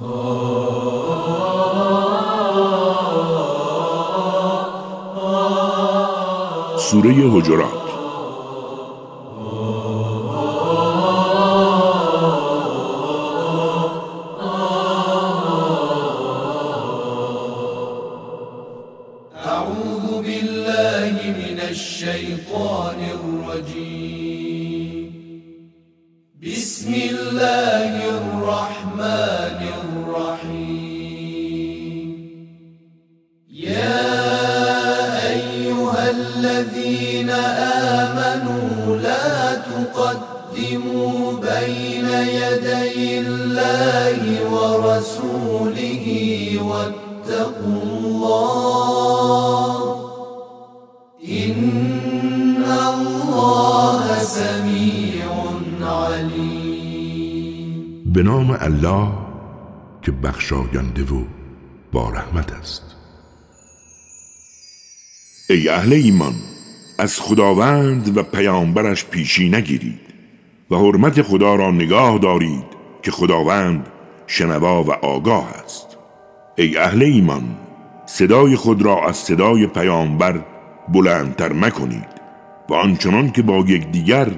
سورة حجرات أعوذ بالله من الشيطان الرجيم. بسم الله الرحمن الرحيم. به نام الله که بخشاینده و با رحمت است. ای اهل ایمان از خداوند و پیامبرش پیشی نگیرید و حرمت خدا را نگاه دارید که خداوند شنوا و آگاه است. ای اهل ایمان صدای خود را از صدای پیامبر بلندتر مکنید و آنچنان که با یکدیگر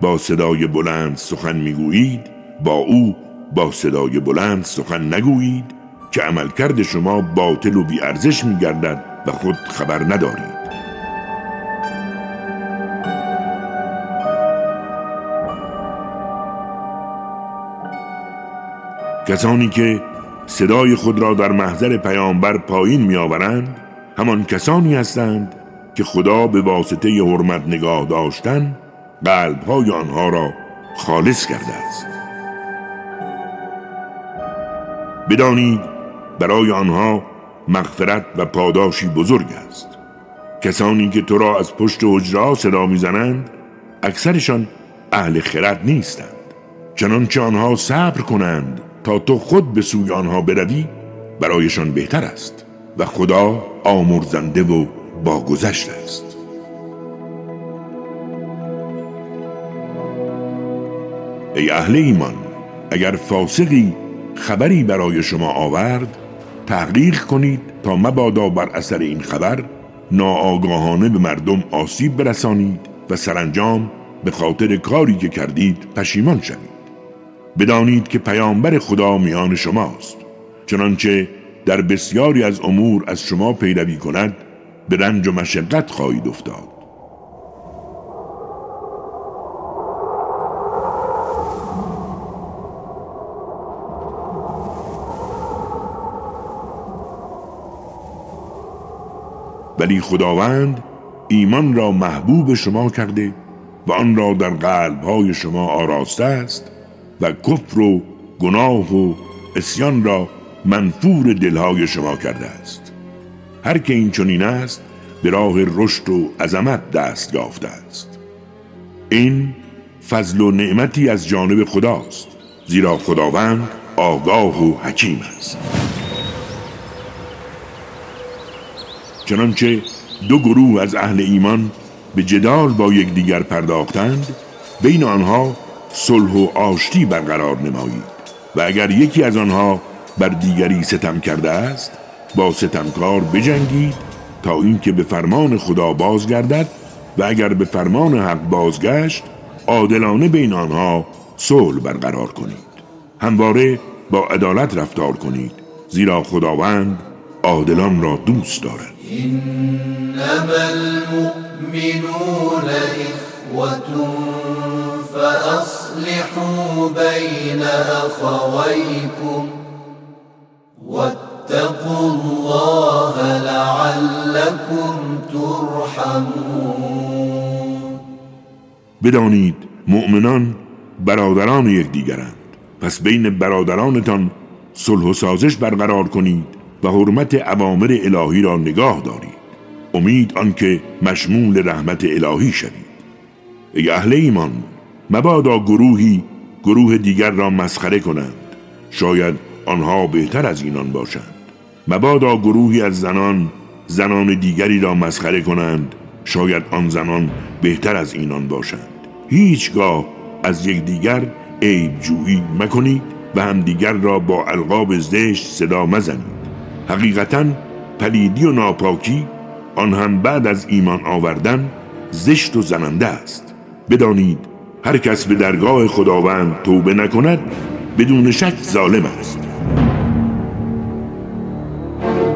با صدای بلند سخن می‌گویید با او با صدای بلند سخن نگویید که عملکرد شما باطل و بیارزش میگردد و خود خبر ندارید. کسانی که صدای خود را در محضر پیامبر پایین میآورند همان کسانی هستند که خدا به واسطه حرمت نگاه داشتن قلبهای آنها را خالص کرده است. بدانید برای آنها مغفرت و پاداشی بزرگ است. کسانی که تو را از پشت حجرا صدا می‌زنند اکثرشان اهل خرد نیستند. چنانچه آنها صبر کنند تا تو خود به سوی آنها بروی برایشان بهتر است و خدا آمرزنده و باگذشت است. ای اهل ایمان اگر فاسقی خبری برای شما آورد تحقیق کنید تا مبادا بر اثر این خبر ناآگاهانه به مردم آسیب برسانید و سرانجام به خاطر کاری که کردید پشیمان شوید. بدانید که پیامبر خدا میان شماست. چنانچه در بسیاری از امور از شما پیروی کند به رنج و مشقت خواهید افتاد. ولی خداوند ایمان را محبوب شما کرده و آن را در قلبهای شما آراسته است. و کفر و گناه و اسیان را منفور دلهای شما کرده است. هر که این چنین است به راه رشد و عظمت دست یافته است. این فضل و نعمتی از جانب خداست زیرا خداوند آگاه و حکیم است. چنانچه دو گروه از اهل ایمان به جدال با یکدیگر پرداختند بین آنها صلح و آشتی برقرار نمایید. و اگر یکی از آنها بر دیگری ستم کرده است با ستمکار بجنگید تا اینکه به فرمان خدا بازگردد و اگر به فرمان حق بازگشت عادلانه بین آنها صلح برقرار کنید. همواره با عدالت رفتار کنید زیرا خداوند عادلان را دوست دارد. إخوة فأصلحوا بين أخويكم واتقوا الله لعلكم ترحمون. بدانید مؤمنان برادران یکدیگرند. پس بین برادرانتان صلح و سازش برقرار کنید و حرمت عوامر الهی را نگاه دارید. امید آنکه مشمول رحمت الهی شوید. ای اهل ایمان مبادا گروهی گروه دیگر را مسخره کنند. شاید آنها بهتر از اینان باشند. مبادا گروهی از زنان زنان دیگری را مسخره کنند. شاید آن زنان بهتر از اینان باشند. هیچگاه از یک دیگر عیب جویی مکنید و همدیگر را با القاب زشت صدا مزنید. حقیقتا پلیدی و ناپاکی آن هم بعد از ایمان آوردن زشت و زننده است. بدانید هر کس به درگاه خداوند توبه نکند بدون شک ظالم است.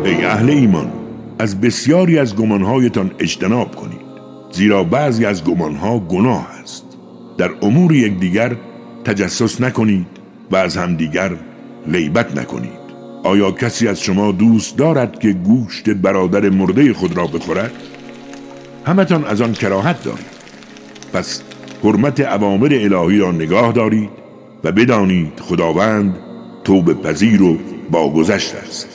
ای اهل ایمان از بسیاری از گمانهایتان اجتناب کنید زیرا بعضی از گمانها گناه است. در امور یکدیگر تجسس نکنید و از همدیگر غیبت نکنید. آیا کسی از شما دوست دارد که گوشت برادر مرده خود را بخورد؟ همتان از آن کراهت دارید. پس حرمت اوامر الهی را نگاه دارید و بدانید خداوند توب پذیر و باگذشت است.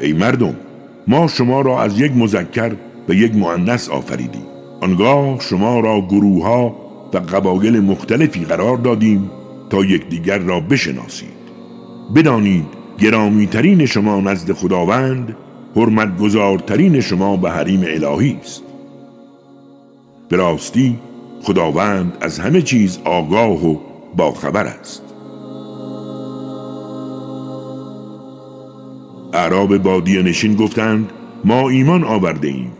ای مردم ما شما را از یک مذکر و یک مؤنث آفریدیم. آنگاه شما را گروه ها و قبایل مختلفی قرار دادیم تا یکدیگر را بشناسید. بدانید گرامی ترین شما نزد خداوند حرمت گذارترین شما به حریم الهی است. به راستی خداوند از همه چیز آگاه و باخبر است. اعراب بادی نشین گفتند ما ایمان آورده ایم.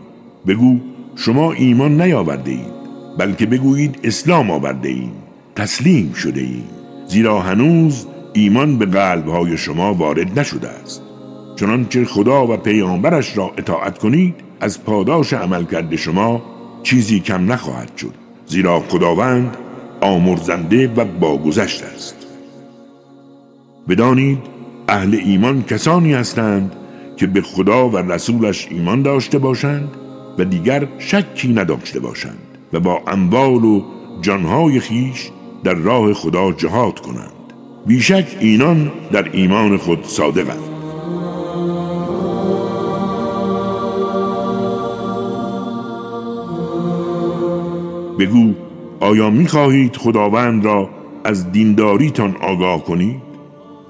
بگو شما ایمان نیاورده اید بلکه بگویید اسلام آورده ایم تسلیم شده ایم. زیرا هنوز ایمان به قلبهای شما وارد نشده است. چنانچه خدا و پیامبرش را اطاعت کنید از پاداش عمل کرده شما چیزی کم نخواهد شد. زیرا خداوند آمرزنده و باگذشت است. بدانید اهل ایمان کسانی هستند که به خدا و رسولش ایمان داشته باشند و دیگر شکی نداشته باشند و با اموال و جانهای خیش در راه خدا جهاد کنند. بیشک اینان در ایمان خود صادقند. بگو آیا می‌خواهید خداوند را از دینداریتان آگاه کنید؟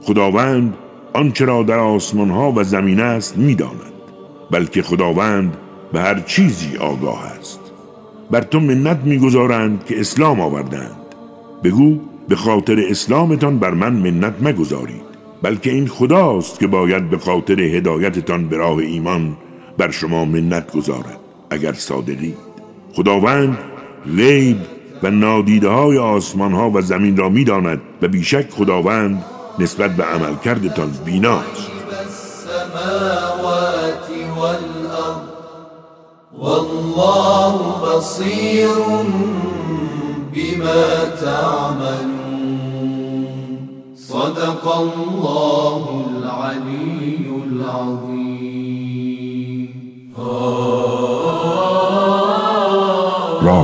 خداوند آنچه را در آسمان ها و زمین است می‌داند بلکه خداوند به هر چیزی آگاه است. بر تو منت می‌گذارند که اسلام آوردند. بگو به خاطر اسلامتان بر من منت مگذارید بلکه این خداست که باید به خاطر هدایتتان به راه ایمان بر شما منت گذارد اگر صادقید. خداوند غیب و نادیده های آسمان ها و زمین را می‌داند و بیشک خداوند نسبت به عمل کردتان بیناست والله بصير بما تعملون. صدق الله العلي العظيم.